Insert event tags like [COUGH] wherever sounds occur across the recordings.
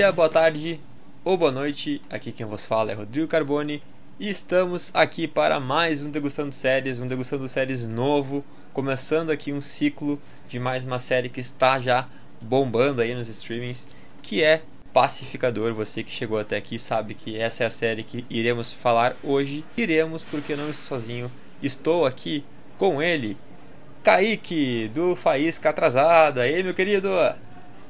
Dia, boa tarde ou boa noite. Aqui quem vos fala é Rodrigo Carboni e estamos aqui para mais um Degustando Séries, um Degustando Séries novo, começando aqui um ciclo de mais uma série que está já bombando aí nos streamings, que é Pacificador. Você que chegou até aqui sabe que essa é a série que iremos falar hoje. Iremos porque não estou sozinho. Estou aqui com ele, Kaique, do Faísca Atrasada. E aí, meu querido?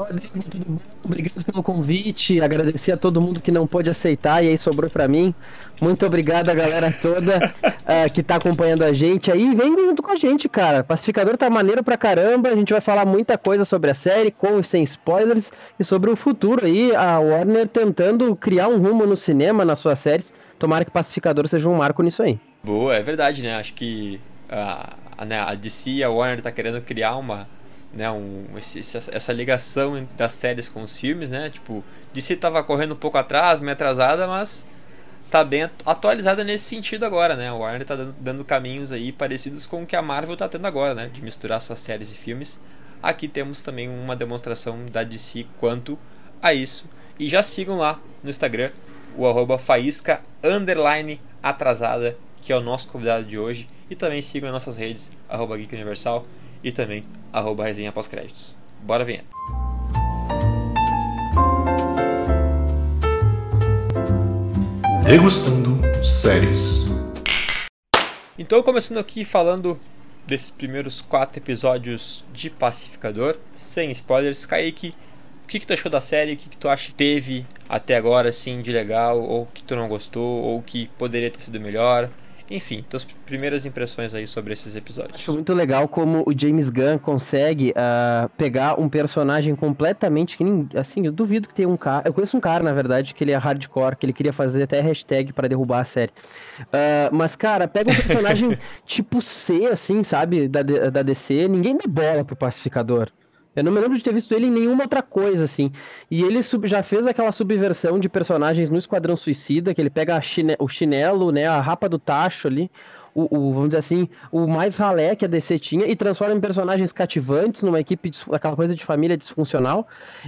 [LAUGHS] Obrigado pelo convite. Agradecer a todo mundo que não pôde aceitar e aí sobrou para mim. Muito obrigado a galera toda uh, [LAUGHS] que tá acompanhando a gente aí. Vem junto com a gente, cara. Pacificador tá maneiro pra caramba. A gente vai falar muita coisa sobre a série, com e sem spoilers, e sobre o futuro aí. A Warner tentando criar um rumo no cinema, nas suas séries. Tomara que Pacificador seja um marco nisso aí. Boa, é verdade, né? Acho que a, a, né, DC e a Warner tá querendo criar uma. Né, um, esse, essa ligação das séries com os filmes, né? Tipo, DC tava correndo um pouco atrás, meio atrasada, mas tá bem atualizada nesse sentido agora, né? A Warner tá dando, dando, caminhos aí parecidos com o que a Marvel tá tendo agora, né? De misturar suas séries e filmes. Aqui temos também uma demonstração da DC quanto a isso. E já sigam lá no Instagram o arroba faísca atrasada, que é o nosso convidado de hoje. E também sigam as nossas redes, arroba Geek Universal e também arroba resenha pós-créditos. Bora vinheta! Degustando séries. Então, começando aqui falando desses primeiros quatro episódios de Pacificador, sem spoilers, Kaique, o que, que tu achou da série? O que, que tu acha que teve até agora, assim, de legal? Ou que tu não gostou? Ou que poderia ter sido melhor? Enfim, tuas primeiras impressões aí sobre esses episódios. Acho muito legal como o James Gunn consegue uh, pegar um personagem completamente que assim, eu duvido que tenha um cara, eu conheço um cara na verdade que ele é hardcore, que ele queria fazer até hashtag para derrubar a série. Uh, mas cara, pega um personagem [LAUGHS] tipo C assim, sabe, da, da DC, ninguém dá bola pro pacificador. Eu não me lembro de ter visto ele em nenhuma outra coisa, assim. E ele sub, já fez aquela subversão de personagens no Esquadrão Suicida, que ele pega chine, o chinelo, né, a rapa do tacho ali, o, o, vamos dizer assim, o mais ralé que a DC tinha e transforma em personagens cativantes, numa equipe, aquela coisa de família disfuncional.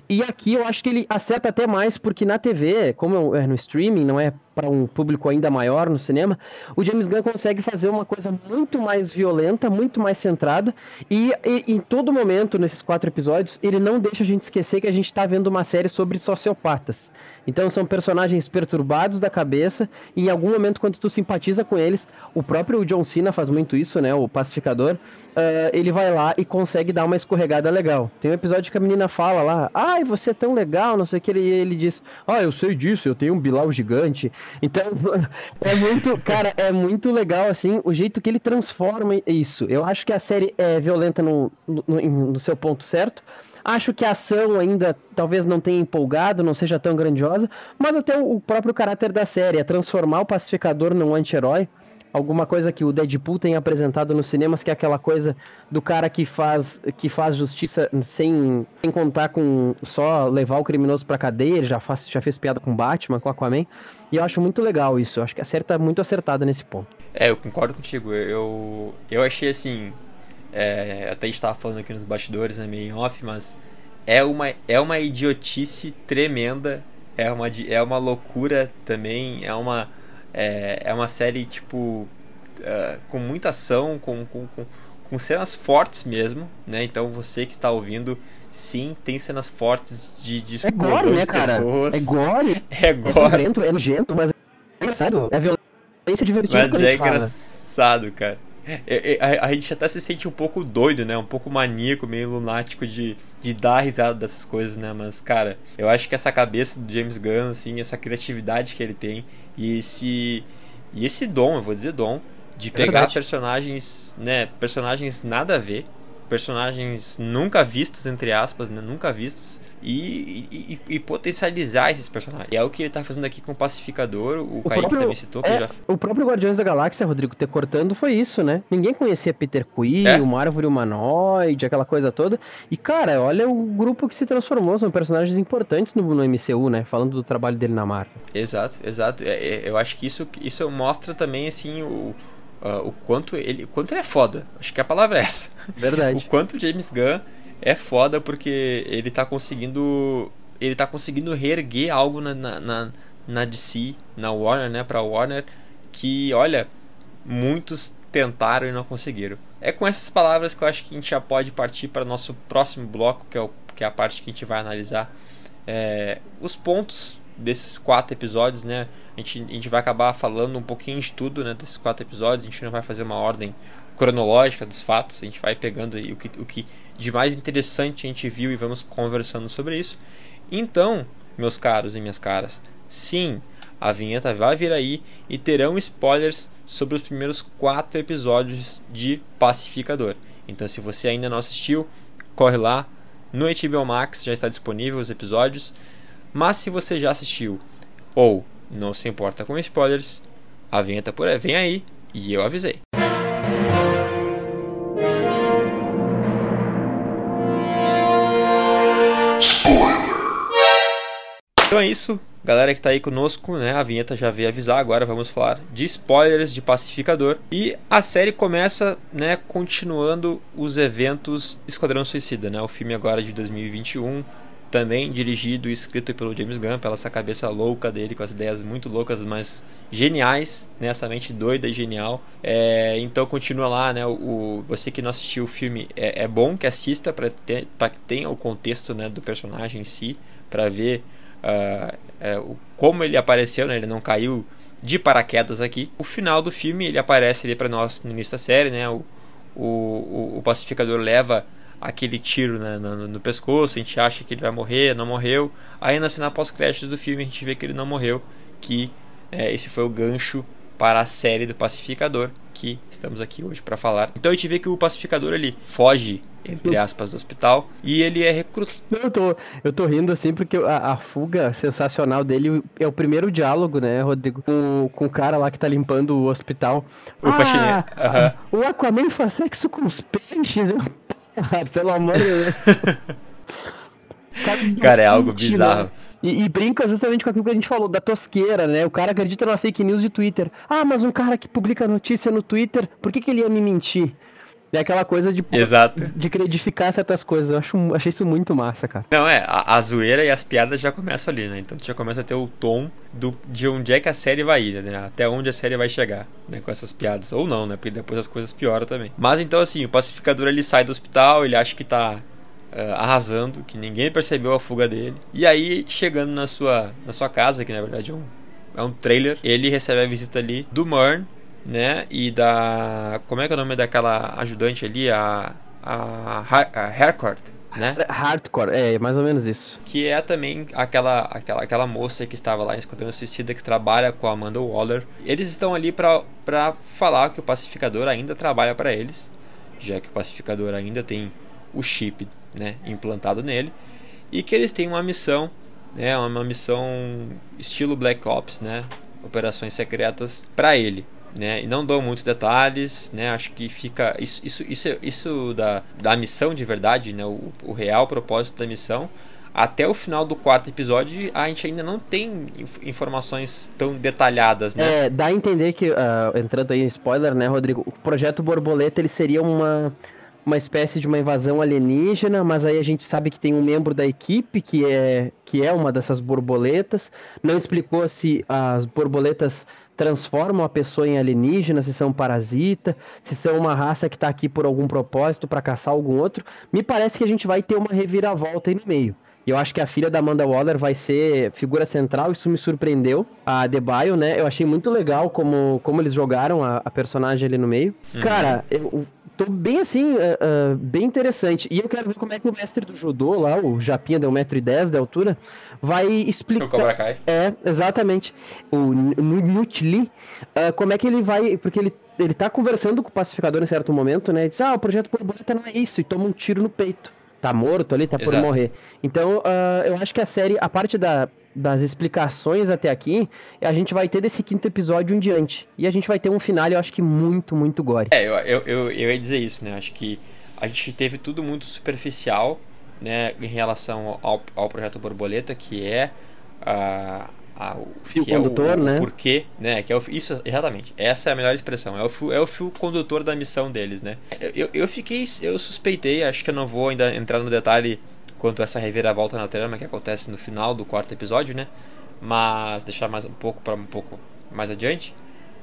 E aqui eu acho que ele acerta até mais, porque na TV, como é no streaming, não é para um público ainda maior no cinema, o James Gunn consegue fazer uma coisa muito mais violenta, muito mais centrada, e, e em todo momento, nesses quatro episódios, ele não deixa a gente esquecer que a gente está vendo uma série sobre sociopatas. Então são personagens perturbados da cabeça, e em algum momento, quando tu simpatiza com eles, o próprio John Cena faz muito isso, né? O pacificador, uh, ele vai lá e consegue dar uma escorregada legal. Tem um episódio que a menina fala lá, ai, você é tão legal, não sei o que, e ele diz, ah, eu sei disso, eu tenho um bilau gigante. Então, [LAUGHS] é muito, cara, é muito legal, assim, o jeito que ele transforma isso. Eu acho que a série é violenta no, no, no seu ponto certo, Acho que a ação ainda talvez não tenha empolgado, não seja tão grandiosa, mas até o próprio caráter da série é transformar o pacificador num anti-herói. Alguma coisa que o Deadpool tem apresentado nos cinemas, que é aquela coisa do cara que faz, que faz justiça sem, sem contar com só levar o criminoso pra cadeia, ele já, faz, já fez piada com Batman, com Aquaman. E eu acho muito legal isso, eu acho que a série tá muito acertada nesse ponto. É, eu concordo contigo. Eu, eu achei assim é, até estava falando aqui nos bastidores, né, meio em off, mas é uma, é uma idiotice tremenda, é uma, é uma loucura também, é uma, é, é uma série tipo uh, com muita ação, com, com, com, com, cenas fortes mesmo, né? Então você que está ouvindo, sim, tem cenas fortes de, de é gore, né, cara? pessoas. É gore. É gore. É violento, é nojento, mas é engraçado. É violência divertida. Mas é engraçado, cara. É, é, a, a, gente até se sente um pouco doido, né? Um pouco maníaco, meio lunático de, de dar risada dessas coisas, né? Mas, cara, eu acho que essa cabeça do James Gunn, assim, essa criatividade que ele tem e esse, e esse dom, eu vou dizer dom, de pegar Verdade. personagens, né? Personagens nada a ver personagens nunca vistos, entre aspas, né? Nunca vistos. E, e, e, potencializar esses personagens. E é o que ele tá fazendo aqui com o Pacificador, o, o Kaique próprio, também citou. É, já... O próprio Guardiões da Galáxia, Rodrigo, ter cortando foi isso, né? Ninguém conhecia Peter Quill, é. uma árvore humanoide, aquela coisa toda. E, cara, olha o grupo que se transformou, são personagens importantes no, no MCU, né? Falando do trabalho dele na Marvel. Exato, exato. É, é, eu acho que isso, isso mostra também, assim, o uh, o quanto ele, quanto ele é foda. Acho que a palavra é essa. Verdade. [LAUGHS] o quanto James Gunn é foda porque ele tá conseguindo ele tá conseguindo reerguer algo na, na, na, na DC, na Warner, né, pra Warner, que, olha, muitos tentaram e não conseguiram. É com essas palavras que eu acho que a gente já pode partir para o nosso próximo bloco, que é, o, que é a parte que a gente vai analisar é, os pontos desses quatro episódios, né? A gente, a gente vai acabar falando um pouquinho de tudo, né? Desses quatro episódios. A gente não vai fazer uma ordem cronológica dos fatos. A gente vai pegando o que, o que de mais interessante a gente viu e vamos conversando sobre isso. Então, meus caros e minhas caras, sim, a vinheta vai vir aí e terão spoilers sobre os primeiros quatro episódios de Pacificador. Então, se você ainda não assistiu, corre lá. No HBO Max já está disponível os episódios. Mas se você já assistiu ou não se importa com spoilers, a vinheta por aí vem aí e eu avisei. Então é isso, galera que está aí conosco, né? A vinheta já veio avisar, agora vamos falar de spoilers de Pacificador. E a série começa, né, continuando os eventos Esquadrão Suicida, né? O filme agora de 2021, também dirigido e escrito pelo James Gunn, pela essa cabeça louca dele, com as ideias muito loucas, mas geniais, né? Essa mente doida e genial. É, então continua lá, né? O, o, você que não assistiu o filme, é, é bom que assista para que tenha o contexto né, do personagem em si, para ver uh, como ele apareceu, né? Ele não caiu de paraquedas aqui. O final do filme ele aparece ali para nós no início da série, né? O, o, o pacificador leva aquele tiro né, no, no, pescoço, a gente acha que ele vai morrer, não morreu. Aí na cena pós-créditos do filme a gente vê que ele não morreu, que é, esse foi o gancho para a série do Pacificador que estamos aqui hoje para falar. Então a gente vê que o Pacificador ele foge entre aspas, do hospital. E ele é recrutado. Eu tô, eu tô rindo assim porque a, a, fuga sensacional dele é o primeiro diálogo, né, Rodrigo? Com, com o cara lá que tá limpando o hospital. O ah, faxineiro. Uhum. O Aquaman faz sexo com os peixes. [LAUGHS] Pelo amor de Deus. cara, cara, é algo bizarro. Né? E, e, brinca justamente com aquilo que a gente falou, da tosqueira, né? O cara acredita numa fake news de Twitter. Ah, mas um cara que publica notícia no Twitter, por que, que ele ia me mentir? É aquela coisa de, Exato. de credificar certas coisas. Eu acho, achei isso muito massa, cara. Não, é, a, a zoeira e as piadas já começam ali, né? Então já começa a ter o tom do, de onde é que a série vai ir, né? Até onde a série vai chegar, né? Com essas piadas. Ou não, né? Porque depois as coisas pioram também. Mas então, assim, o pacificador ele sai do hospital, ele acha que tá uh, arrasando, que ninguém percebeu a fuga dele. E aí, chegando na sua, na sua casa, que na verdade é um, é um trailer, ele recebe a visita ali do Murn, né? E da. Como é que é o nome daquela ajudante ali? A. A, a Harcourt, né? Hardcore, é, mais ou menos isso. Que é também aquela, aquela, aquela moça que estava lá em Esquadrão Suicida que trabalha com a Amanda Waller. Eles estão ali para falar que o pacificador ainda trabalha para eles, já que o pacificador ainda tem o chip né, implantado nele, e que eles têm uma missão, né, uma missão estilo Black Ops, né, operações secretas para ele né? E não dou muitos detalhes, né? Acho que fica isso isso isso, isso da, da missão de verdade, né? O, o real propósito da missão até o final do quarto episódio a gente ainda não tem informações tão detalhadas, né? É, dá a entender que, uh, entrando aí em spoiler, né, Rodrigo, o projeto Borboleta ele seria uma, uma espécie de uma invasão alienígena, mas aí a gente sabe que tem um membro da equipe que é, que é uma dessas borboletas. Não explicou se as borboletas transformam a pessoa em alienígena, se são parasita, se são uma raça que está aqui por algum propósito para caçar algum outro. Me parece que a gente vai ter uma reviravolta aí no meio. E eu acho que a filha da Amanda Waller vai ser figura central, isso me surpreendeu. A Debaio, né? Eu achei muito legal como, como eles jogaram a, a personagem ali no meio. Uhum. Cara, eu, tô bem assim, uh, uh, bem interessante. E eu quero ver como é que o mestre do judô lá, o Japinha de 1,10m de altura, vai explicar. O Cobra Kai. É, exatamente. O Nutli, uh, como é que ele vai. Porque ele, ele tá conversando com o pacificador em certo momento, né? E diz: Ah, o projeto borboleta não é isso, e toma um tiro no peito. Tá morto ali, tá Exato. por morrer. Então, uh, eu acho que a série, a parte da, das explicações até aqui, a gente vai ter desse quinto episódio em diante. E a gente vai ter um final, eu acho que muito, muito gore. É, eu, eu, eu, eu ia dizer isso, né? Acho que a gente teve tudo muito superficial, né, em relação ao, ao projeto Borboleta, que é a. a fio condutor, é o, o, né? porquê, né? Que é o, isso, exatamente. Essa é a melhor expressão. É o fio, é o fio condutor da missão deles, né? Eu, eu fiquei. Eu suspeitei, acho que eu não vou ainda entrar no detalhe quanto essa reviravolta na trama que acontece no final do quarto episódio, né? Mas deixar mais um pouco para um pouco mais adiante.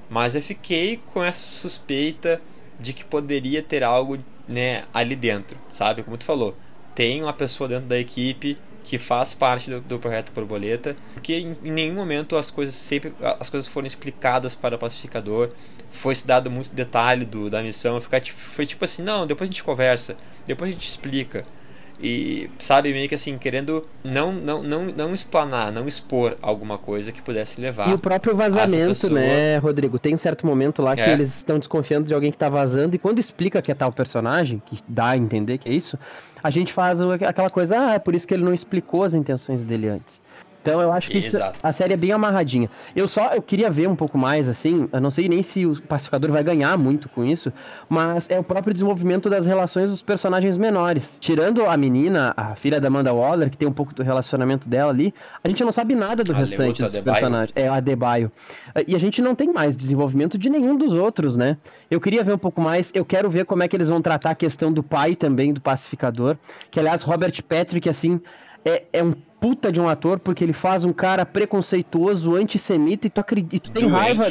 Mas eu fiquei com essa suspeita de que poderia ter algo, né, ali dentro, sabe? Como tu falou, tem uma pessoa dentro da equipe que faz parte do, do projeto Borboleta, porque em, em, nenhum momento as coisas sempre as coisas foram explicadas para o pacificador, foi se dado muito detalhe do, da missão, ficar foi tipo assim, não, depois a gente conversa, depois a gente explica. E, sabe, meio que assim, querendo não, não, não, não explanar, não expor alguma coisa que pudesse levar. E o próprio vazamento, pessoa... né, Rodrigo? Tem um certo momento lá que é. eles estão desconfiando de alguém que tá vazando, e quando explica que é tal personagem, que dá a entender que é isso, a gente faz aquela coisa, ah, é por isso que ele não explicou as intenções dele antes. Então eu acho que isso, a série é bem amarradinha. Eu só eu queria ver um pouco mais, assim, eu não sei nem se o pacificador vai ganhar muito com isso, mas é o próprio desenvolvimento das relações dos personagens menores. Tirando a menina, a filha da Amanda Waller, que tem um pouco do relacionamento dela ali, a gente não sabe nada do a restante dos personagens. É, a Debaio. E a gente não tem mais desenvolvimento de nenhum dos outros, né? Eu queria ver um pouco mais, eu quero ver como é que eles vão tratar a questão do pai também, do pacificador, que aliás, Robert Patrick, assim, é, é um puta de um ator, porque ele faz um cara preconceituoso, antissemita, e tu, acredita, e tu tem doente. raiva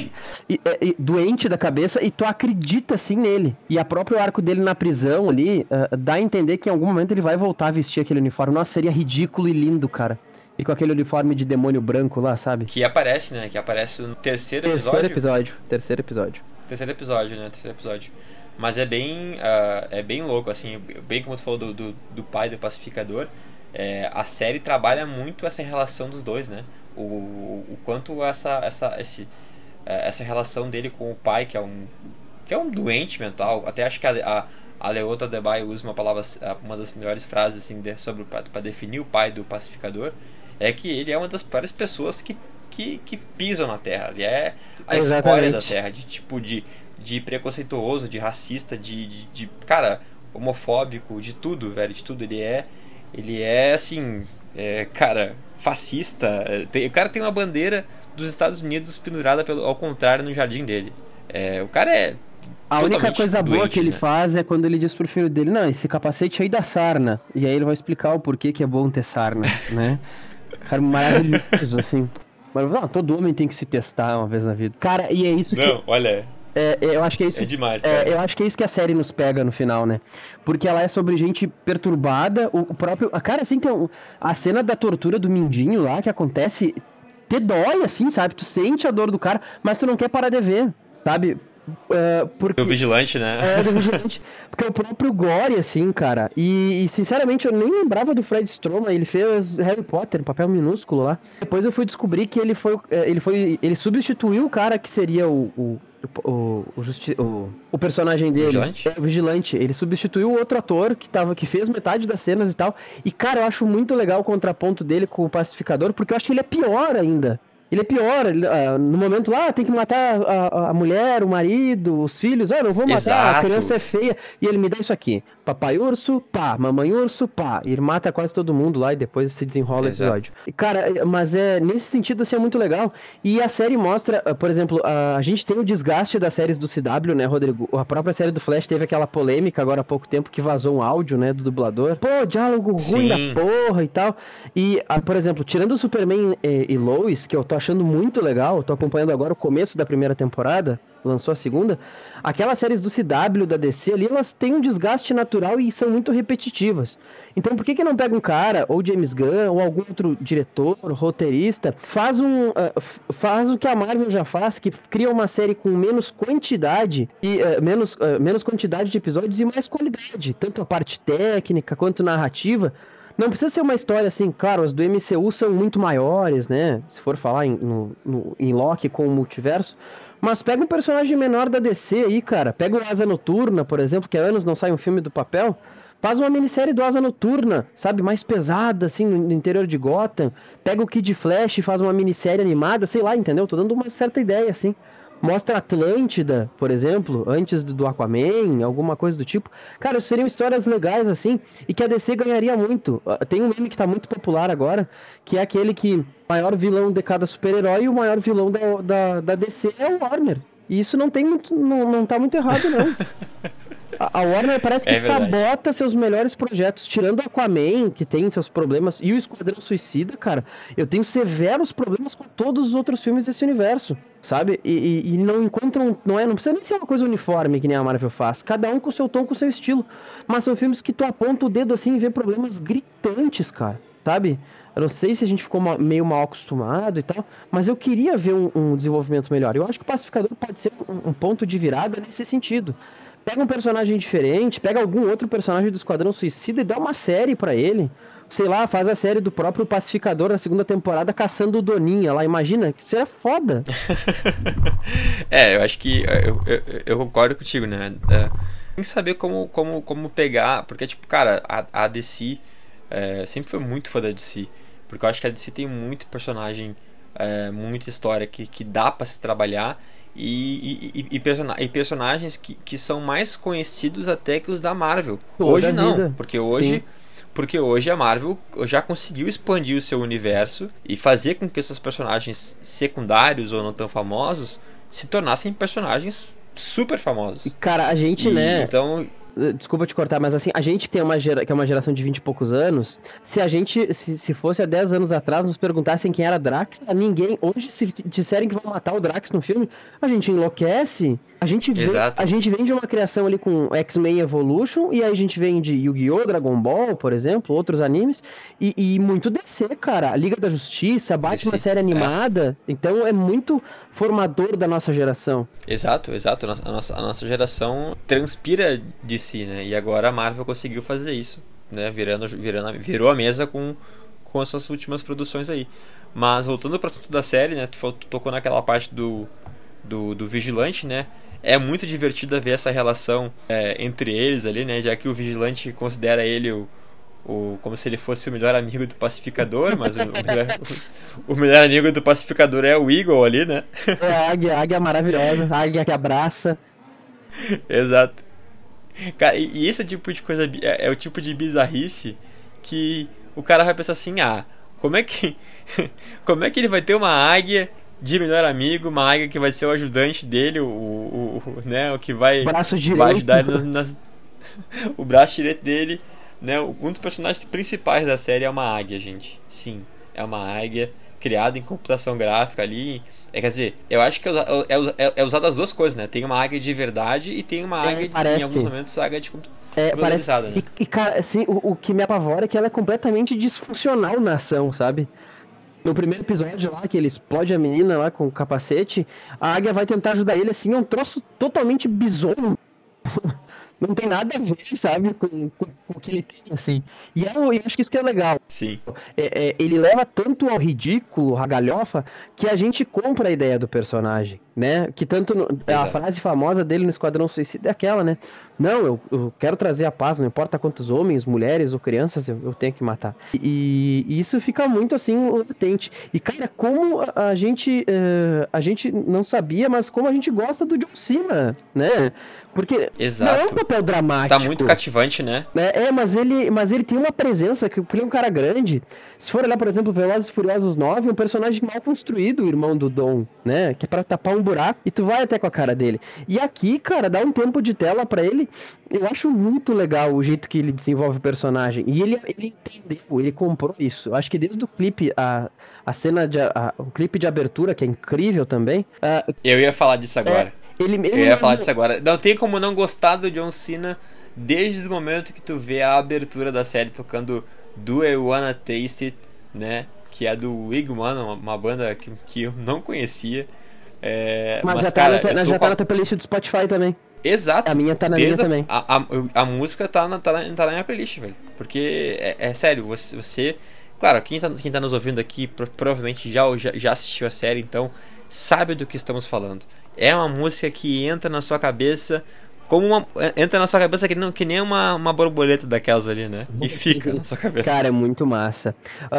e, e, doente da cabeça, e tu acredita assim nele. E a próprio arco dele na prisão ali uh, dá a entender que em algum momento ele vai voltar a vestir aquele uniforme. Nossa, seria ridículo e lindo, cara. E com aquele uniforme de demônio branco lá, sabe? Que aparece, né? Que aparece no terceiro episódio. Terceiro episódio. Terceiro episódio. Terceiro episódio, né? Terceiro episódio. Mas é bem, uh, é bem louco, assim, bem como tu falou do, do, do pai do pacificador é, a série trabalha muito essa relação dos dois, né? O, o quanto essa, essa, esse, é, essa relação dele com o pai, que é um, que é um doente mental. Até acho que a, a, a Leota Debye usa uma palavra, uma das melhores frases assim, de, sobre para definir o pai do pacificador, é que ele é uma das piores pessoas que, que, que pisam na Terra. Ele é a Exatamente. da Terra, de tipo de, de preconceituoso, de racista, de, de, de cara homofóbico, de tudo, velho, de tudo. Ele é ele é assim, é, cara, fascista. Tem, o cara tem uma bandeira dos Estados Unidos pendurada pelo, ao contrário no jardim dele. É, o cara é. A única coisa doente, boa que ele né? faz é quando ele diz pro filho dele, não, esse capacete aí da sarna. E aí ele vai explicar o porquê que é bom ter sarna, [LAUGHS] né? Cara, maravilhoso, assim. Mas não, todo homem tem que se testar uma vez na vida. Cara, e é isso não, que. Não, olha. É, é, eu acho que é isso. É demais, é, cara. É, eu acho que é isso que a série nos pega no final, né? Porque ela é sobre gente perturbada. O, próprio. Cara, assim, tem um, a cena da tortura do Mindinho lá que acontece. Te dói, assim, sabe? Tu sente a dor do cara, mas tu não quer parar de ver, sabe? Uh, porque... O vigilante, né? É, do vigilante. [LAUGHS] Porque é o próprio Glory, assim, cara. E, e, sinceramente, eu nem lembrava do Fred Stroma. Ele fez Harry Potter, papel minúsculo lá. Depois eu fui descobrir que ele foi. É, ele foi. Ele substituiu o cara que seria o. o o, o, justi o, o personagem dele vigilante? é o vigilante. Ele substituiu o outro ator que tava que fez metade das cenas e tal. E cara, eu acho muito legal o contraponto dele com o pacificador, porque eu acho que ele é pior ainda. Ele é pior, ele, uh, no momento lá tem que matar a, a, mulher, o marido, os filhos. Ah, não vou matar, Exato. a criança é feia. E ele me dá isso aqui: papai urso, pá, mamãe urso, pá. E ele mata quase todo mundo lá e depois se desenrola o episódio. Cara, é, mas é nesse sentido assim é muito legal. E a série mostra, uh, por exemplo, uh, a gente tem o desgaste das séries do CW, né, Rodrigo? A própria série do Flash teve aquela polêmica agora há pouco tempo que vazou um áudio, né, do dublador. Pô, diálogo ruim Sim. da porra e tal. E, por exemplo, tirando o Superman e, e Lois, que eu tô achando muito legal. Tô acompanhando agora o começo da primeira temporada, lançou a segunda. Aquelas séries do CW, da DC ali, elas têm um desgaste natural e são muito repetitivas. Então por que que não pega um cara, ou James Gunn, ou algum outro diretor, roteirista, faz um uh, faz o que a Marvel já faz, que cria uma série com menos quantidade e uh, menos, uh, menos quantidade de episódios e mais qualidade, tanto a parte técnica quanto narrativa não precisa ser uma história assim, claro, as do MCU são muito maiores, né? Se for falar em, no, no, em Loki com o multiverso. Mas pega um personagem menor da DC aí, cara. Pega o Asa Noturna, por exemplo, que há anos não sai um filme do papel. Faz uma minissérie do Asa Noturna, sabe? Mais pesada, assim, no interior de Gotham. Pega o Kid Flash e faz uma minissérie animada, sei lá, entendeu? Tô dando uma certa ideia, assim mostra Atlântida, por exemplo, antes do Aquaman, alguma coisa do tipo. Cara, seriam histórias legais assim e que a DC ganharia muito. Ah, tem um meme que tá muito popular agora, que é aquele que o maior vilão de cada super-herói e o maior vilão da, da, da DC é o Warner. E isso não tem muito. não, não tá muito errado, não. [LAUGHS] a, Warner parece que É sabota seus melhores projetos, tirando Aquaman, que tem seus problemas, e o Esquadrão Suicida, cara. Eu tenho severos problemas com todos os outros filmes desse universo, sabe? E, e- e não encontram. Não, é, não precisa nem ser uma coisa uniforme que nem a Marvel faz. Cada um com o seu tom, com o seu estilo. Mas são filmes que tu aponta o dedo assim e vê problemas gritantes, cara. Sabe? Eu não sei se a gente ficou meio mal acostumado e tal, mas eu queria ver um, um desenvolvimento melhor. Eu acho que o Pacificador pode ser um, um ponto de virada nesse sentido. Pega um personagem diferente, pega algum outro personagem do Esquadrão Suicida e dá uma série pra ele. Sei lá, faz a série do próprio Pacificador na segunda temporada caçando o Doninha lá. Imagina, que seria foda. [LAUGHS] É, eu acho que eu, eu, eu concordo contigo, né? É, tem que saber como, como, como pegar, porque, tipo, cara, a, a DC é, sempre foi muito fã da DC, porque eu acho que a DC tem muito personagem, é, muita história que, que dá pra se trabalhar e, e, e, e persona- e personagens que, que são mais conhecidos até que os da Marvel. Toda hoje não, vida. porque hoje. Sim. Porque hoje a Marvel já conseguiu expandir o seu universo e fazer com que esses personagens secundários ou não tão famosos se tornassem personagens super famosos. E, cara, a gente, né. Então, Desculpa te cortar, mas assim, a gente tem uma gera, que é uma geração de 20 e poucos anos, se a gente, se, se fosse há 10 anos atrás, nos perguntassem quem era Drax, ninguém, hoje se disserem que vão matar o Drax no filme, a gente enlouquece. A gente, vem, Exato. a gente vem de uma criação ali com X-Men Evolution, e aí a gente vem de Yu-Gi-Oh!, Dragon Ball, por exemplo, outros animes, e, e muito DC, cara. A Liga da Justiça, Batman DC, série é. animada, então é muito formador da nossa geração. exato, exato. A nossa, a nossa, geração transpira de si, né? E agora a Marvel conseguiu fazer isso, né? Virando, virando, virou a mesa com, com as suas últimas produções aí. Mas voltando para o assunto da série, né? Tu, tu tocou naquela parte do, do, do vigilante, né? É muito divertido ver essa relação é, entre eles ali, né? Já que o vigilante considera ele o, o como se ele fosse o melhor amigo do pacificador, mas o, o melhor, o melhor amigo do pacificador é o Eagle ali, né? É a águia, a águia maravilhosa, a águia que abraça. Exato. Cara, e, esse é o tipo de coisa, é, é o tipo de bizarrice que o cara vai pensar assim, ah, como é que [LAUGHS] como é que ele vai ter uma águia de melhor amigo, uma águia que vai ser o ajudante dele, o, o, o- né, o que vai vai ajudar ele nas, nas- [LAUGHS] o braço direito dele, né? Um dos personagens principais da série é uma águia, gente. Sim, é uma águia criada em computação gráfica ali. É, quer dizer, eu acho que é, é, é, usado as duas coisas, né? Tem uma águia de verdade e tem uma É, águia, parece. em alguns momentos, águia de compu- É, parece. né? E, e, cara, assim, o, o que me apavora é que ela é completamente disfuncional na ação, sabe? No primeiro episódio lá, que ele explode a menina lá com o capacete, a águia vai tentar ajudar ele, assim, é um troço totalmente bizonho. [LAUGHS] Não tem nada a ver, sabe, com, com, com o que ele tem, assim. E eu, eu acho que isso que é legal. Sim, É, é, ele leva tanto ao ridículo, à galhofa, que a gente compra a ideia do personagem, né? Que tanto. no- a frase famosa dele no Esquadrão Suicida é aquela, né? Não, eu, eu quero trazer a paz, não importa quantos homens, mulheres ou crianças eu, eu tenho que matar. E, e isso fica muito assim latente. E cara, como a, gente eh, a gente não sabia, mas como a gente gosta do John Cena, né? Porque não é um exato. papel dramático. Tá muito cativante, né? É, é, mas ele, mas ele tem uma presença que ele é um cara grande. Se for olhar, por exemplo, Velozes e Furiosos 9, é um personagem mal construído, o irmão do Dom, né? Que é pra tapar um buraco e tu vai até com a cara dele. E aqui, cara, dá um tempo de tela pra ele. Eu acho muito legal o jeito que ele desenvolve o personagem. E ele, ele entendeu, ele comprou isso. Eu acho que desde o clipe, a, a cena de. A, o clipe de abertura, que é incrível também. ah, Eu ia falar disso agora. ele Eu mesmo. ia falar disso agora. Não tem como não gostar do John Cena desde o momento que tu vê a abertura da série tocando Do I Wanna Taste It, né? Que é do Wigman, uma, uma banda que, que eu não conhecia. É, Mas, mas, já tá, cara, na, eu tô já com tá a- na tua playlist do Spotify também. Exato. A minha tá na minha a- também. A, a, a música tá na, tá, na, tá na minha playlist, velho. Porque, é, é sério, você, você. Claro, quem tá, quem tá nos ouvindo aqui pro- provavelmente já, já, já assistiu a série, então sabe do que estamos falando. É uma música que entra na sua cabeça como uma. Entra na sua cabeça que, não, que nem uma, uma borboleta daquelas ali, né? E fica na sua cabeça. Cara, é muito massa.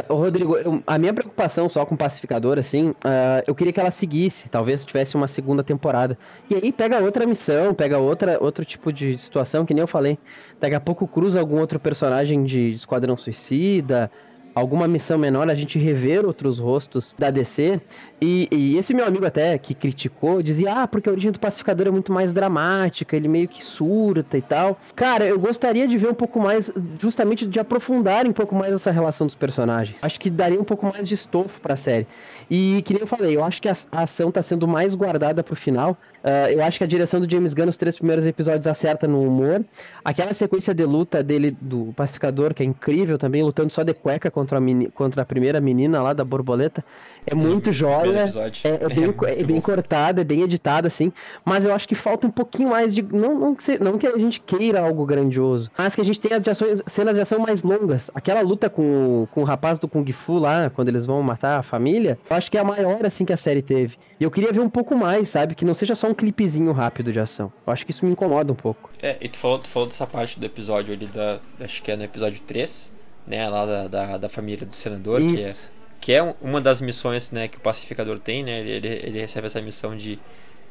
Ô, Rodrigo, eu- a minha preocupação só com Pacificador, assim, ah, eu queria que ela seguisse, talvez tivesse uma segunda temporada. E aí pega outra missão, pega outra, outro tipo de situação, que nem eu falei. Daqui a pouco cruza algum outro personagem de Esquadrão Suicida, alguma missão menor, a gente rever outros rostos da DC. E, e, esse meu amigo até que criticou dizia: Ah, porque a origem do pacificador é muito mais dramática, ele meio que surta e tal. Cara, eu gostaria de ver um pouco mais, justamente de aprofundar um pouco mais essa relação dos personagens. Acho que daria um pouco mais de estofo pra série. E que nem eu falei, eu acho que a, a ação tá sendo mais guardada pro final. Uh, eu acho que a direção do James Gunn nos três primeiros episódios acerta no humor. Aquela sequência de luta dele, do pacificador, que é incrível também, lutando só de cueca contra a, meni, contra a primeira menina lá da borboleta. É muito joia, é, [LAUGHS] é, bem, é, é bem cortada, é bem editada, assim. Mas eu acho que falta um pouquinho mais de. Não, não, que, não que a gente queira algo grandioso, mas que a gente tenha de ações, cenas de ação mais longas. Aquela luta com, com o rapaz do Kung Fu lá, quando eles vão matar a família, eu acho que é a maior, assim, que a série teve. E eu queria ver um pouco mais, sabe? Que não seja só um clipezinho rápido de ação. Eu acho que isso me incomoda um pouco. É, e tu falou, tu falou dessa parte do episódio ali da. Acho que é no episódio 3, né? Lá da, da, da família do senador, isso. que é que é uma das missões né, que o pacificador tem, né? Ele, ele recebe essa missão de,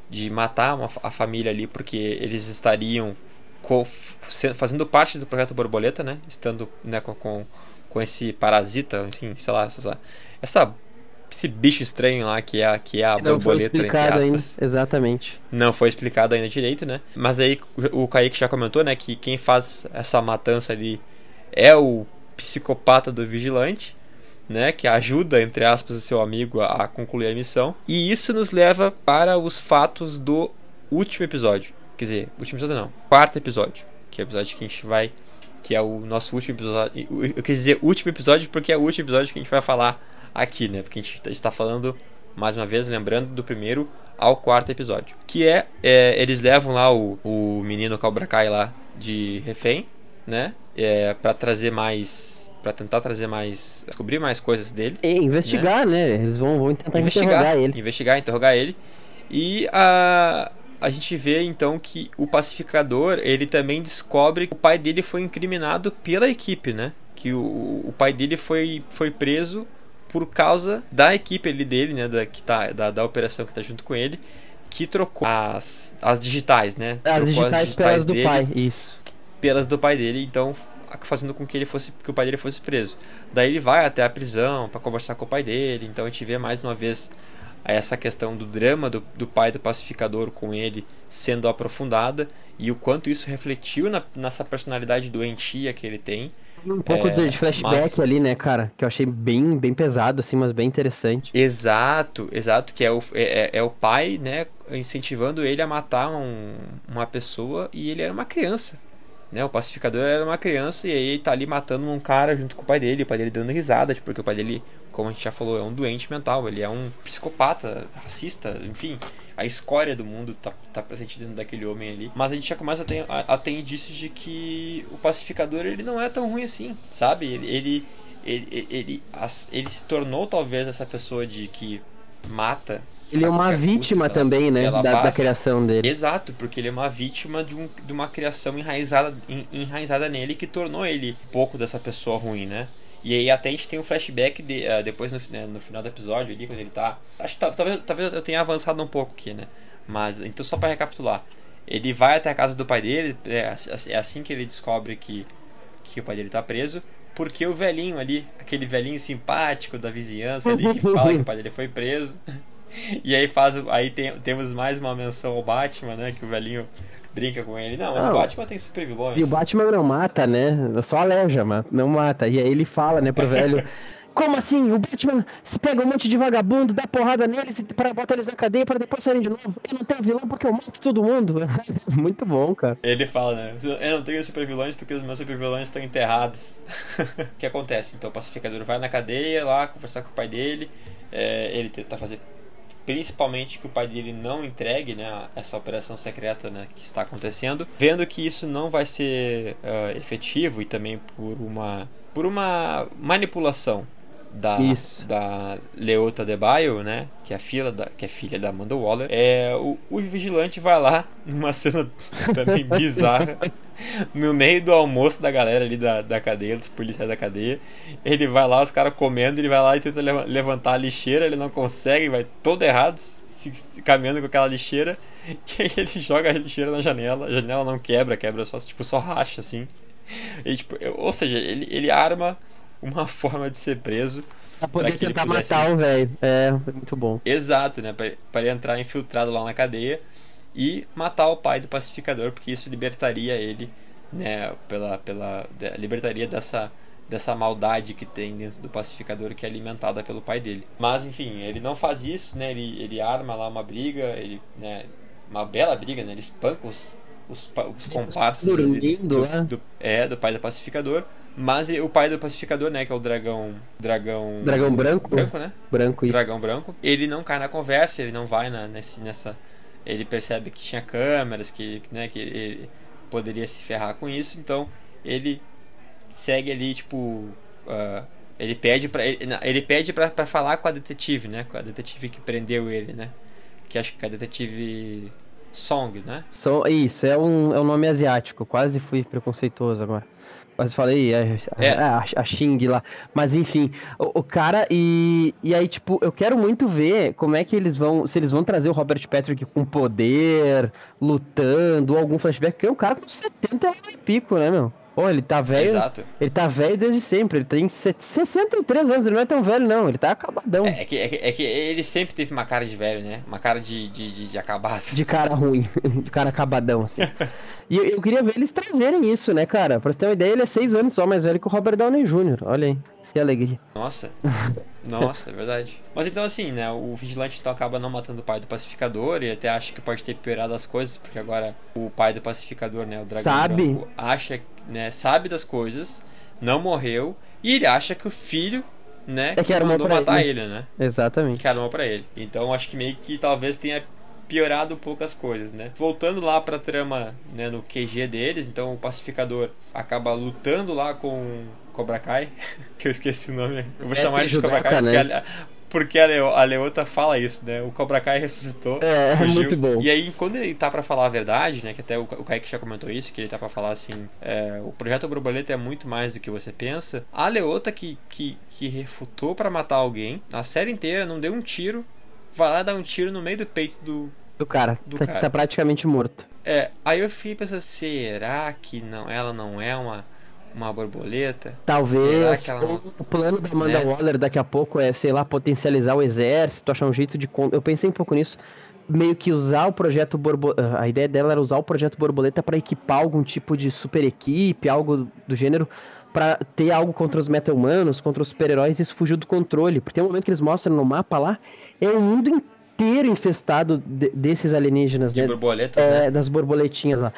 de matar uma, a família ali porque eles estariam co, fazendo parte do projeto Borboleta, né? Estando né, com, com, com esse parasita, enfim, sei lá, essa, essa esse bicho estranho lá que é, que é a não borboleta, foi explicado ainda, exatamente. Não foi explicado ainda direito, né? Mas aí o Kaique já comentou, né, que quem faz essa matança ali é o psicopata do vigilante né, que ajuda, entre aspas, o seu amigo a, concluir a missão. E isso nos leva para os fatos do último episódio. Quer dizer, último episódio não, quarto episódio. Que é o episódio que a gente vai. Que é o nosso último episódio. Eu quis dizer último episódio porque é o último episódio que a gente vai falar aqui, né? Porque a gente está falando, mais uma vez, lembrando do primeiro ao quarto episódio. Que é, é eles levam lá o, o menino Cobra Kai lá de refém, né? É, para trazer mais para tentar trazer mais. descobrir mais coisas dele. E investigar, né? né? Eles vão, vão tentar investigar, interrogar ele. Investigar, interrogar ele. E a. A gente vê então que o pacificador ele também descobre que o pai dele foi incriminado pela equipe, né? Que o, o pai dele foi, foi preso por causa da equipe ali dele, né? Da, que tá, da, da operação que tá junto com ele, que trocou as, as digitais, né? As digitais, as digitais pelas dele, do pai, isso. Pelas do pai dele, então fazendo com que ele fosse que o pai dele fosse preso. Daí ele vai até a prisão para conversar com o pai dele. Então a gente vê mais uma vez essa questão do drama do, do pai do pacificador com ele sendo aprofundada e o quanto isso refletiu na, nessa personalidade doentia que ele tem. Um pouco é, de flashback mas... ali, né, cara? Que eu achei bem, bem pesado, assim, mas bem interessante. Exato, exato, que é o, é, é, é o pai, né, incentivando ele a matar um, uma pessoa e ele era uma criança. Né, o pacificador era uma criança e aí ele tá ali matando um cara junto com o pai dele, o pai dele dando risada, tipo, porque o pai dele, como a gente já falou, é um doente mental, ele é um psicopata, racista, enfim, a escória do mundo tá, tá presente dentro daquele homem ali. Mas a gente já começa a ter, a, a ter indícios de que o pacificador ele não é tão ruim assim, sabe? Ele, ele, ele, ele, ele, ele se tornou talvez essa pessoa de que mata ele é uma vítima também, né? Da, da, criação dele. Exato, porque ele é uma vítima de, um, de uma criação enraizada, enraizada nele que tornou ele um pouco dessa pessoa ruim, né? E aí até a gente tem um flashback de, uh, depois no, né, no final do episódio ali, quando ele tá. Acho que talvez, talvez eu tenha avançado um pouco aqui, né? Mas então só para recapitular. Ele vai até a casa do pai dele, é, é assim que ele descobre que, que o pai dele tá preso porque o velhinho ali, aquele velhinho simpático da vizinhança ali que fala que o pai dele foi preso, [LAUGHS] [LAUGHS] E aí faz. Aí tem, temos mais uma menção ao Batman, né? Que o velhinho brinca com ele. Não, mas não, o Batman tem super vilões. E o Batman não mata, né? Só aleja, mas não mata. E aí ele fala, né, pro [LAUGHS] velho. Como assim? O Batman se pega um monte de vagabundo, dá porrada neles para botar eles na cadeia para depois saírem de novo. Eu não tenho vilão porque eu mato todo mundo. [LAUGHS] Muito bom, cara. Ele fala, né? Eu não tenho super vilões porque os meus super vilões estão enterrados. o que acontece? Então o pacificador vai na cadeia lá conversar com o pai dele. É, ele tenta fazer principalmente que o pai dele não entregue né, essa operação secreta né, que está acontecendo, vendo que isso não vai ser uh, efetivo e também por uma, por uma manipulação da, da Leota Debaio, né? Que é a filha da, que é filha da Amanda Waller. É, o, o vigilante vai lá [LAUGHS] numa cena também bizarra. [LAUGHS] no meio do almoço da galera ali da, da cadeia, dos policiais da cadeia. Ele vai lá, os caras comendo, ele vai lá e tenta levantar a lixeira, ele não consegue, vai todo errado, se, se, caminhando com aquela lixeira. [LAUGHS] E aí ele joga a lixeira na janela, a janela não quebra, quebra só, tipo, só racha assim. E, tipo, ou seja, ele, ele arma uma [LAUGHS] forma de ser preso. Pra poder pra tentar pudesse... matar o velho. É, muito bom. Exato, né? Pra, pra ele entrar infiltrado lá na cadeia e matar o pai do pacificador, porque isso libertaria ele, né? Pela, pela, libertaria dessa, dessa maldade que tem dentro do pacificador que é alimentada pelo pai dele. Mas enfim, ele não faz isso, né? Ele, ele arma lá uma briga, ele, né? Uma bela briga, né? Ele espanca os, os, os comparsas do, do, do, é, do pai do pacificador. Mas o pai do pacificador, né, que é o dragão. Dragão. Dragão branco? Branco, né? Branco, isso. Dragão branco. Ele não cai na conversa, ele não vai na, nesse, nessa. Ele percebe que tinha câmeras, que, né, que ele poderia se ferrar com isso, então ele segue ali, tipo. Uh, ele pede para ele, ele pede pra, pra falar com a detetive, né? Com a detetive que prendeu ele, né? Que acho que a detetive Song, né? So, isso, é um, é um nome asiático. Quase fui preconceituoso agora. Quase falei a, é. a, a, Xing lá. Mas enfim, o, o, cara e. E aí, tipo, eu quero muito ver como é que eles vão. Se eles vão trazer o Robert Patrick com poder, lutando, algum flashback, porque é um cara com 70 anos e pico, né, meu? Pô, ele tá velho. Exato. Ele tá velho desde sempre. Ele tem 63 anos, ele não é tão velho, não. Ele tá acabadão. É, é que, é, que, é que ele sempre teve uma cara de velho, né? Uma cara de, de, de, de acabaço. De cara ruim. [LAUGHS] De cara acabadão, assim. [LAUGHS] e eu, eu, queria ver eles trazerem isso, né, cara? Pra você ter uma ideia, ele é 6 anos só mais velho que o Robert Downey Jr. Olha aí. Que alegria. Nossa. Nossa, é verdade. Mas então assim, né, o vigilante então acaba não matando o pai do pacificador e até acha que pode ter piorado as coisas, porque agora o pai do pacificador, né, o dragão sabe. Branco, acha, né, sabe das coisas, não morreu e ele acha que o filho né, é que, que mandou matar ele. ele, né? Exatamente. Que armou para ele. Então acho que meio que talvez tenha piorado poucas coisas, né? Voltando lá pra trama, né, no QG deles, então o pacificador acaba lutando lá com Cobra Kai, [LAUGHS] que eu esqueci o nome. Eu vou é, chamar ele de Cobra Kai né? porque, a, porque a, Leo, a Leota fala isso, né? O Cobra Kai ressuscitou. É, fugiu. muito bom. E aí, quando ele tá para falar a verdade, né? Que até o, o Kaique já comentou isso, que ele tá para falar assim: é, o projeto Borboleta é muito mais do que você pensa. A Leota que, que, que refutou para matar alguém, a série inteira não deu um tiro, vai lá dar um tiro no meio do peito do. Do cara, do tá, cara. tá praticamente morto. É, aí eu fiquei pensando, será que não, ela não é uma uma borboleta? Talvez. O plano da Amanda né? Waller daqui a pouco é, sei lá, potencializar o exército, achar um jeito de. Eu pensei um pouco nisso. Meio que usar o projeto borboleta. A ideia dela era usar o projeto borboleta para equipar algum tipo de super equipe, algo do gênero, para ter algo contra os meta-humanos, contra os super-heróis, isso fugiu do controle. Porque tem um momento que eles mostram no mapa lá, é o mundo inteiro infestado de, desses alienígenas, de né? borboletas, é, né? Das borboletinhas lá.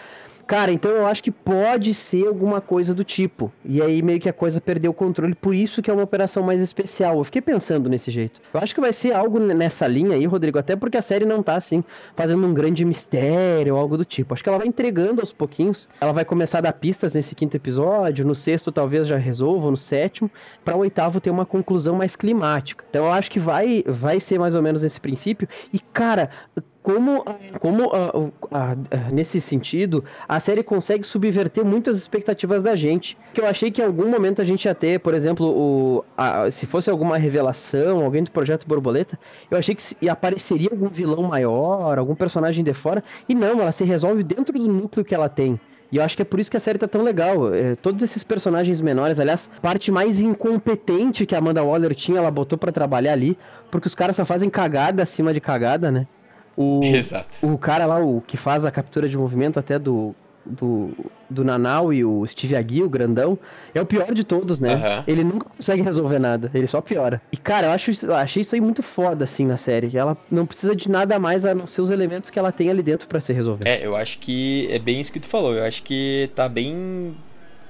Cara, então eu acho que pode ser alguma coisa do tipo. E aí meio que a coisa perdeu o controle, por isso que é uma operação mais especial. Eu fiquei pensando nesse jeito. Eu acho que vai ser algo nessa linha aí, Rodrigo, até porque a série não tá assim, fazendo um grande mistério ou algo do tipo. Acho que ela vai entregando aos pouquinhos. Ela vai começar a dar pistas nesse quinto episódio, no sexto talvez já resolva, no sétimo, para o oitavo ter uma conclusão mais climática. Então eu acho que vai vai ser mais ou menos esse princípio. E cara, como, como uh, uh, nesse sentido, a série consegue subverter muitas expectativas da gente. Que eu achei que em algum momento a gente ia ter, por exemplo, o, se fosse alguma revelação, alguém do Projeto Borboleta, eu achei que apareceria algum vilão maior, algum personagem de fora, e não, ela se resolve dentro do núcleo que ela tem. E eu acho que é por isso que a série tá tão legal. É, todos esses personagens menores, aliás, parte mais incompetente que a Amanda Waller tinha, ela botou para trabalhar ali, porque os caras só fazem cagada acima de cagada, né? O, [LAUGHS] Exato. O cara lá, o que faz a captura de movimento até do, do, do Nanau e o Steve Agui, o grandão, é o pior de todos, né? Uhum. Ele nunca consegue resolver nada, ele só piora. E, cara, eu, acho, eu achei isso aí muito foda, assim, na série. Ela não precisa de nada mais a não ser os elementos que ela tem ali dentro para ser resolver. É, eu acho que é bem isso que tu falou. Eu acho que tá bem.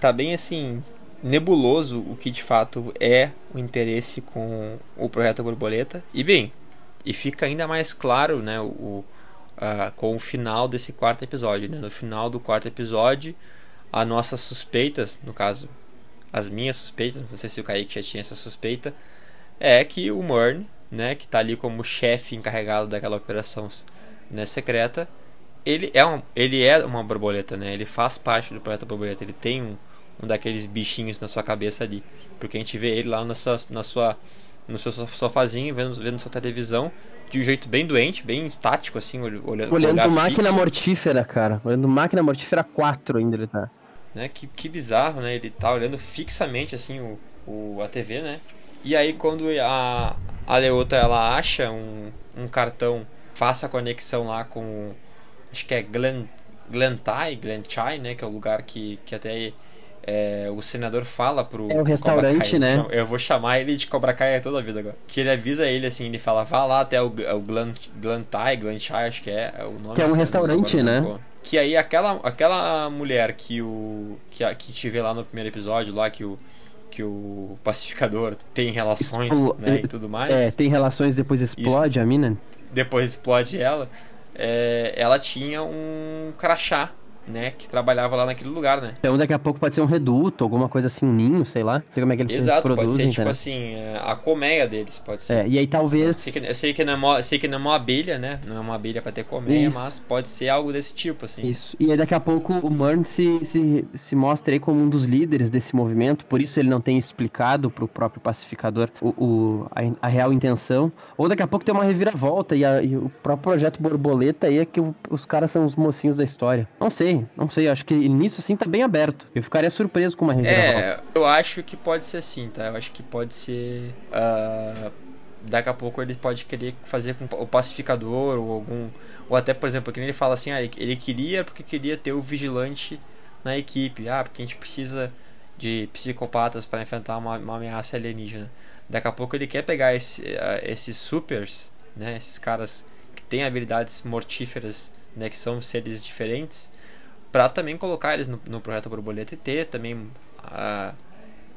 Tá bem assim. Nebuloso o que de fato é o interesse com o projeto Borboleta. E bem, e fica ainda mais claro, né, o, uh, com o final desse quarto episódio. Né? No final do quarto episódio, as nossas suspeitas, no caso, as minhas suspeitas, não sei se o Kaique já tinha essa suspeita, é que o Murn, né, que está ali como chefe encarregado daquela operação né, secreta, ele é, um, ele é uma borboleta, né? Ele faz parte do projeto borboleta, ele tem um, um daqueles bichinhos na sua cabeça ali, porque a gente vê ele lá na sua, na sua no seu sofazinho, vendo, vendo sua televisão, de um jeito bem doente, bem estático, assim, olhando Olhando máquina fixo. mortífera, cara. Olhando máquina mortífera 4 ainda ele tá. Né? Que, que bizarro, né? Ele tá olhando fixamente, assim, o, o, a TV, né? E aí quando a, a Leota ela acha um, um cartão, faça a conexão lá com acho que é Glen, Glentai, Glenchai, né, que é o lugar que, que até é, o senador fala pro É o restaurante, Kai, né? Eu vou chamar ele de Cobra Kai toda a vida agora. Que ele avisa ele assim, ele fala, vá lá até o, o Glen, Glentai, Glenchai, acho que é, é o nome. Que é um restaurante, né? Que aí aquela, aquela mulher que o que, que te vê lá no primeiro episódio, lá que o que o pacificador tem relações, né, e tudo mais. É, tem relações depois explode Isso, a mina. Depois explode ela. É, ela tinha um crachá né, que trabalhava lá naquele lugar, né? Então daqui a pouco pode ser um reduto, alguma coisa assim, um ninho, sei lá. Não sei como é que eles Exato, produzem, pode ser tipo entendeu? assim, é, a colmeia deles, pode ser. É, e aí talvez... Eu sei que, eu sei que, não, é uma, sei que não é uma abelha, né? Não é uma abelha pra ter colmeia, Isso. mas pode ser algo desse tipo, assim. Isso. E aí daqui a pouco o Murn se, se, se mostra aí como um dos líderes desse movimento, por isso ele não tem explicado pro próprio pacificador o, o a, a real intenção. Ou daqui a pouco tem uma reviravolta e, a, e o próprio projeto Borboleta aí é que o- os caras são os mocinhos da história. Não sei, não sei, acho que nisso assim tá bem aberto. Eu ficaria surpreso com uma reviravolta. É, eu acho que pode ser assim, tá? Eu acho que pode ser. ah, daqui a pouco ele pode querer fazer com o pacificador ou algum. Ou até, por exemplo, que ele fala assim, ah, ele, ele queria porque queria ter o vigilante na equipe. Ah, porque a gente precisa de psicopatas para enfrentar uma, uma ameaça alienígena. Daqui a pouco ele quer pegar esse, ah, esses supers, né? Esses caras que têm habilidades mortíferas, né? Que são seres diferentes para também colocar eles no, no projeto Borboleta e ter também a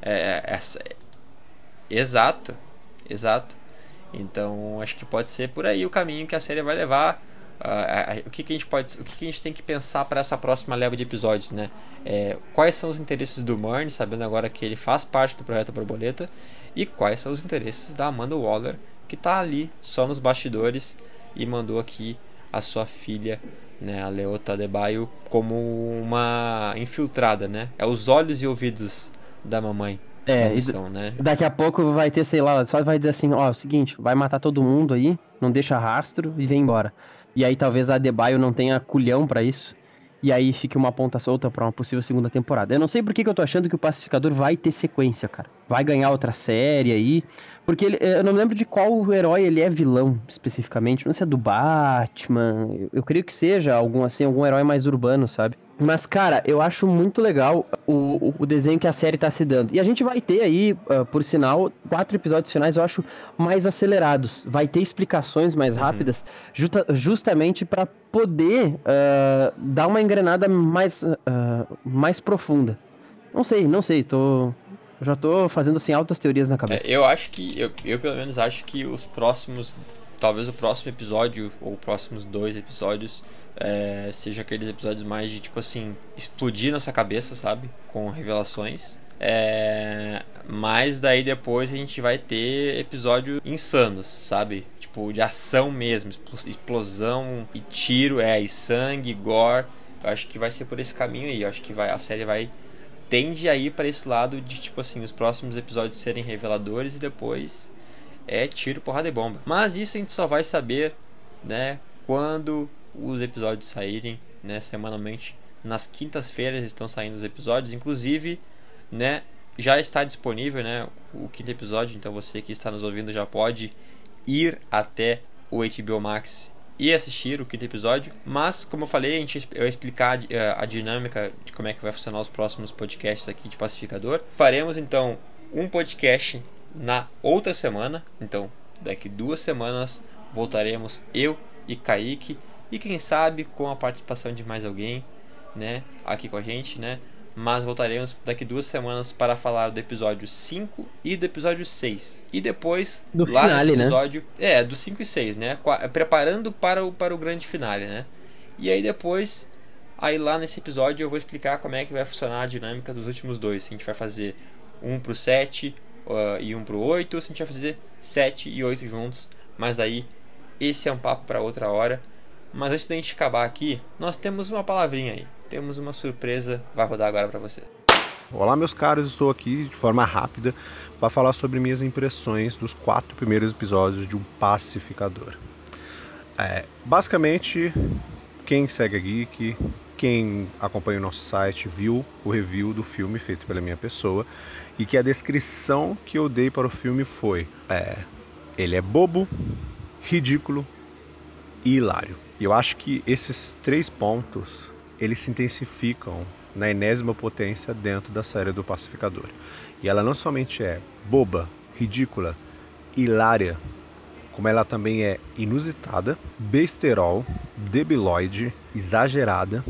é, essa exato exato. Então acho que pode ser por aí o caminho que a série vai levar. Ah, o que, que a gente pode o que, que a gente tem que pensar para essa próxima leva de episódios né? É, quais são os interesses do Murn sabendo agora que ele faz parte do projeto Borboleta e quais são os interesses da Amanda Waller que tá ali só nos bastidores e mandou aqui a sua filha né, a Leota Adebayo como uma infiltrada, né? É os olhos e ouvidos da mamãe É, da missão, né? Daqui a pouco vai ter, sei lá, só vai dizer assim, ó, é o seguinte, vai matar todo mundo aí, não deixa rastro e vem embora. E aí talvez a Adebayo não tenha culhão pra isso. E aí fique uma ponta solta pra uma possível segunda temporada. Eu não sei por que, que eu tô achando que o Pacificador vai ter sequência, cara. Vai ganhar outra série aí. Porque ele, eu não lembro de qual herói ele é vilão, especificamente. Não sei se é do Batman. Eu, eu creio que seja algum assim, algum herói mais urbano, sabe? Mas, cara, eu acho muito legal o, o, desenho que a série tá se dando. E a gente vai ter aí, ah, por sinal, quatro episódios finais, eu acho, mais acelerados. Vai ter explicações mais Uhum. rápidas, justa- justamente para poder ah, dar uma engrenada mais, ah, mais profunda. Não sei, não sei, tô. Eu Já tô fazendo assim altas teorias na É, cabeça. eu acho que, eu, eu pelo menos acho que os próximos, talvez o próximo episódio ou próximos dois episódios, é, seja aqueles episódios mais de tipo assim, explodir nossa cabeça, sabe? Com revelações. É, mas daí depois a gente vai ter episódios insanos, sabe? Tipo, de ação mesmo, explo- explosão e tiro, é, e sangue, gore. Eu acho que vai ser por esse caminho aí. Eu acho que vai, a série vai tende a ir para esse lado de tipo assim, os próximos episódios serem reveladores e depois é tiro, porrada e bomba. Mas isso a gente só vai saber, né, quando os episódios saírem, né, semanalmente. Nas quintas-feiras estão saindo os episódios, inclusive, né, já está disponível, né, o quinto episódio, então você que está nos ouvindo já pode ir até o HBO Max e assistir o quinto episódio. Mas, como eu falei, a gente eu explicar eh, a dinâmica de como é que vai funcionar os próximos podcasts aqui de Pacificador. Faremos então um podcast na outra semana. Então, daqui duas semanas voltaremos eu e Kaique. E quem sabe com a participação de mais alguém, né? Aqui com a gente, né? Mas voltaremos daqui duas semanas para falar do episódio 5 e do episódio 6. E depois, Do lá finale, nesse né? episódio. É, do 5 e 6, né? Preparando para o, para o grande finale, né? E aí depois, aí lá nesse episódio eu vou explicar como é que vai funcionar a dinâmica dos últimos dois. Se a gente vai fazer um pro 7 uh, e um pro 8, ou se a gente vai fazer 7 e 8 juntos. Mas daí, esse é um papo para outra hora. Mas antes da gente acabar aqui, nós temos uma palavrinha aí. Temos uma surpresa, vai rodar agora para você. Olá, meus caros, estou aqui de forma rápida para falar sobre minhas impressões dos quatro primeiros episódios de Um Pacificador. É, basicamente, quem segue a Geek quem acompanha o nosso site viu o review do filme feito pela minha pessoa e que a descrição que eu dei para o filme foi: é, ele é bobo, ridículo e hilário. E eu acho que esses três pontos eles se intensificam na enésima potência dentro da série do Pacificador. E ela não somente é boba, ridícula, hilária, como ela também é inusitada, besterol, debilóide, exagerada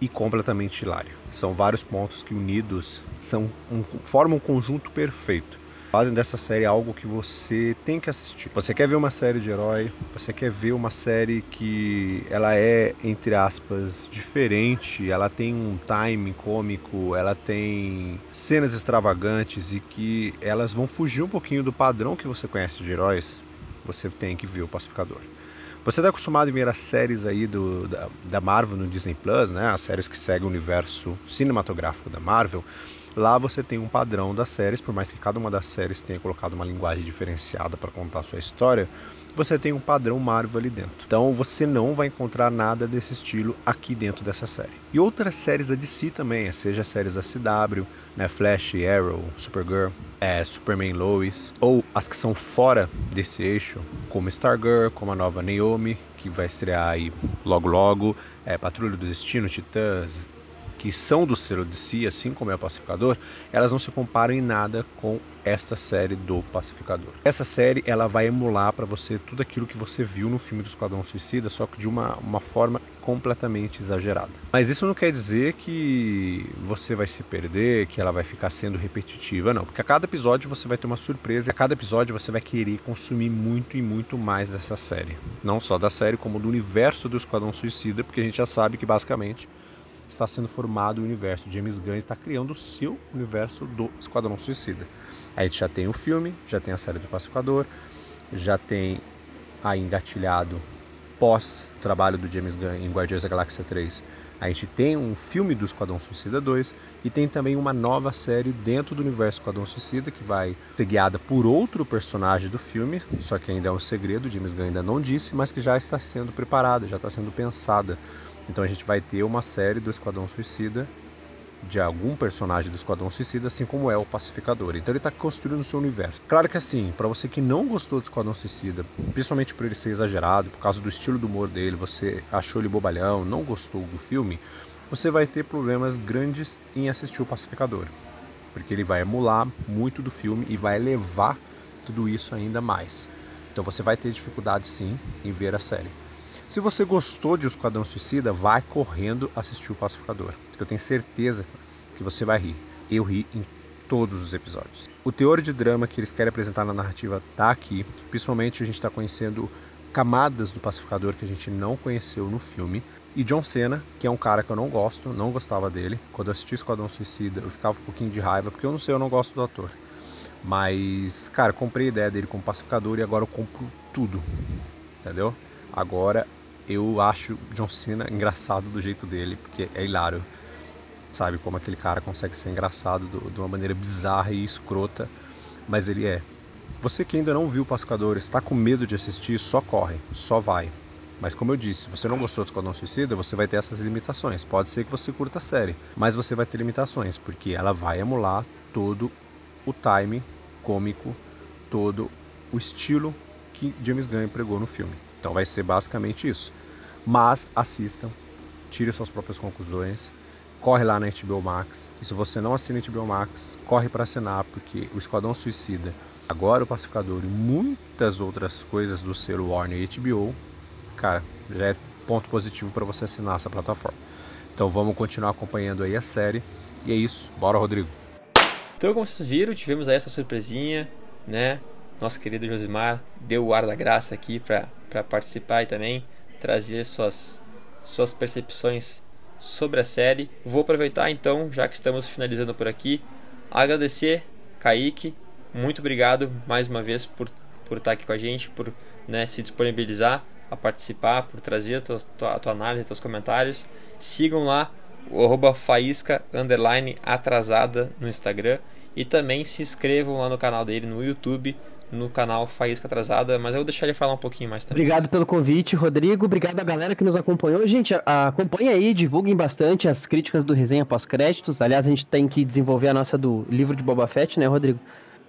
e completamente hilária. São vários pontos que unidos são um, formam um conjunto perfeito fazem dessa série algo que você tem que assistir. Você quer ver uma série de herói, você quer ver uma série que ela é, entre aspas, diferente, ela tem um timing cômico, ela tem cenas extravagantes e que elas vão fugir um pouquinho do padrão que você conhece de heróis, você tem que ver o Pacificador. Você está acostumado a ver as séries aí do, da, da Marvel no Disney Plus, né? As séries que seguem o universo cinematográfico da Marvel. Lá você tem um padrão das séries, por mais que cada uma das séries tenha colocado uma linguagem diferenciada para contar a sua história, você tem um padrão Marvel ali dentro. Então você não vai encontrar nada desse estilo aqui dentro dessa série. E outras séries da DC também, seja séries da CW, né, Flash, Arrow, Supergirl, é, Superman Lois, ou as que são fora desse eixo, como Stargirl, como a nova Naomi, que vai estrear aí logo logo, é, Patrulha do Destino, Titãs, que são do selo de si, assim como é o Pacificador, elas não se comparam em nada com esta série do Pacificador. Essa série ela vai emular para você tudo aquilo que você viu no filme do Esquadrão Suicida, só que de uma, uma forma completamente exagerada. Mas isso não quer dizer que você vai se perder, que ela vai ficar sendo repetitiva, não. Porque a cada episódio você vai ter uma surpresa e a cada episódio você vai querer consumir muito e muito mais dessa série. Não só da série, como do universo do Esquadrão Suicida, porque a gente já sabe que basicamente está sendo formado o universo. James Gunn está criando o seu universo do Esquadrão Suicida. A gente já tem o filme, já tem a série do Pacificador, já tem aí engatilhado pós trabalho do James Gunn em Guardiões da Galáxia 3. A gente tem um filme do Esquadrão Suicida 2 e tem também uma nova série dentro do universo Esquadrão Suicida que vai ser guiada por outro personagem do filme, só que ainda é um segredo, James Gunn ainda não disse, mas que já está sendo preparada, já está sendo pensada então a gente vai ter uma série do Esquadrão Suicida de algum personagem do Esquadrão Suicida, assim como é o Pacificador. Então ele está construindo o seu universo. Claro que assim, para você que não gostou do Esquadrão Suicida, principalmente por ele ser exagerado, por causa do estilo do humor dele, você achou ele bobalhão, não gostou do filme, você vai ter problemas grandes em assistir o Pacificador. Porque ele vai emular muito do filme e vai elevar tudo isso ainda mais. Então você vai ter dificuldade sim em ver a série. Se você gostou de O Esquadrão Suicida, vai correndo assistir o Pacificador. Eu tenho certeza que você vai rir. Eu ri em todos os episódios. O teor de drama que eles querem apresentar na narrativa tá aqui. Principalmente a gente está conhecendo camadas do Pacificador que a gente não conheceu no filme. E John Cena, que é um cara que eu não gosto, não gostava dele. Quando eu assisti Esquadrão Suicida, eu ficava um pouquinho de raiva, porque eu não sei, eu não gosto do ator. Mas, cara, comprei a ideia dele como pacificador e agora eu compro tudo. Entendeu? Agora eu acho John Cena engraçado do jeito dele, porque é hilário. Sabe como aquele cara consegue ser engraçado do, de uma maneira bizarra e escrota, mas ele é. Você que ainda não viu o Pacificador, está com medo de assistir, só corre, só vai. Mas como eu disse, se você não gostou do Esquadrão Suicida, você vai ter essas limitações. Pode ser que você curta a série, mas você vai ter limitações, porque ela vai emular todo o time cômico, todo o estilo que James Gunn empregou no filme. Então vai ser basicamente isso. Mas assistam, tire suas próprias conclusões. Corre lá na HBO Max. E se você não assina HBO Max, corre para assinar, porque o Esquadrão Suicida, agora o Pacificador e muitas outras coisas do selo Warner e HBO, cara, já é ponto positivo para você assinar essa plataforma. Então vamos continuar acompanhando aí a série. E é isso. Bora, Rodrigo. Então, como vocês viram, tivemos aí essa surpresinha, né? Nosso querido Josimar deu o ar da graça aqui para participar e também trazer suas, suas percepções sobre a série. Vou aproveitar então, já que estamos finalizando por aqui, agradecer Kaique, muito obrigado mais uma vez por, por estar aqui com a gente, por né, se disponibilizar a participar, por trazer a tua, tua, tua análise, teus comentários. Sigam lá o arroba faísca underline atrasada no Instagram e também se inscrevam lá no canal dele no YouTube no canal Faísca Atrasada, mas eu vou deixar ele falar um pouquinho mais também. Obrigado pelo convite, Rodrigo. Obrigado a galera que nos acompanhou. Gente, acompanha aí, divulguem bastante as críticas do Resenha Pós-Créditos. Aliás, a gente tem que desenvolver a nossa do livro de Boba Fett, né, Rodrigo?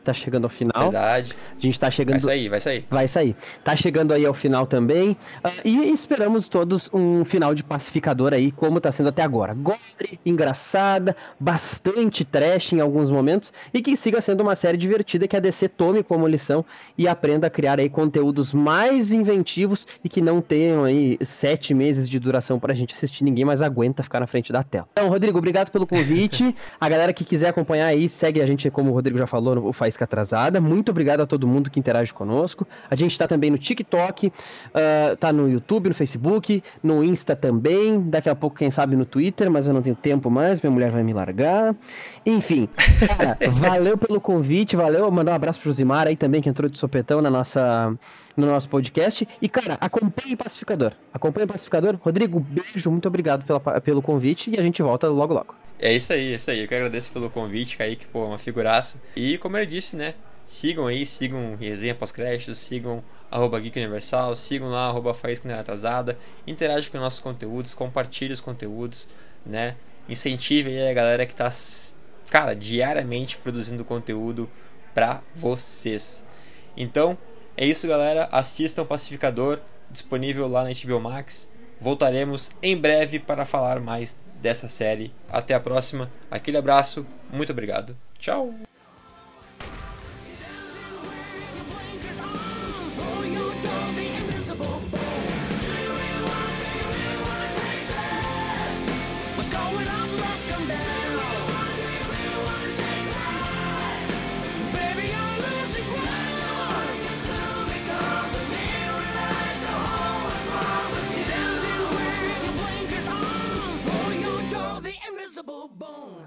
Tá chegando ao final. Verdade. A gente tá chegando. Vai sair, vai sair. Vai sair. Tá chegando aí ao final também. Uh, e esperamos todos um final de pacificador aí, como tá sendo até agora. Gore, engraçada, bastante trash em alguns momentos e que siga sendo uma série divertida que a DC tome como lição e aprenda a criar aí conteúdos mais inventivos e que não tenham aí sete meses de duração pra gente assistir. Ninguém mais aguenta ficar na frente da tela. Então, Rodrigo, obrigado pelo convite. [LAUGHS] a galera que quiser acompanhar aí, segue a gente, como o Rodrigo já falou, no Faz Faísca Atrasada. Muito obrigado a todo mundo que interage conosco. A gente está também no TikTok, uh, tá no YouTube, no Facebook, no Insta também. Daqui a pouco, quem sabe, no Twitter, mas eu não tenho tempo mais, minha mulher vai me largar. Enfim, cara, [LAUGHS] valeu pelo convite, valeu. Mandar um abraço pro Josimar aí também, que entrou de sopetão na nossa, no nosso podcast. E, cara, acompanhe Pacificador. Acompanhe Pacificador. Rodrigo, beijo, muito obrigado pela, pelo convite e a gente volta logo logo. É isso aí, é isso aí. Eu que agradeço pelo convite, Kaique, pô, uma figuraça. E como ele disse, né? Sigam aí, sigam Resenha Pós-Créditos, sigam arroba Geek Universal, sigam lá, arroba Faísca Atrasada, interajam com nossos conteúdos, compartilhem os conteúdos, né? Incentive aí a galera que tá, cara, diariamente produzindo conteúdo pra vocês. Então, é isso, galera. Assistam Pacificador, disponível lá na HBO Max. Voltaremos em breve para falar mais dessa série. Até a próxima. Aquele abraço. Muito obrigado. Tchau. apple bone.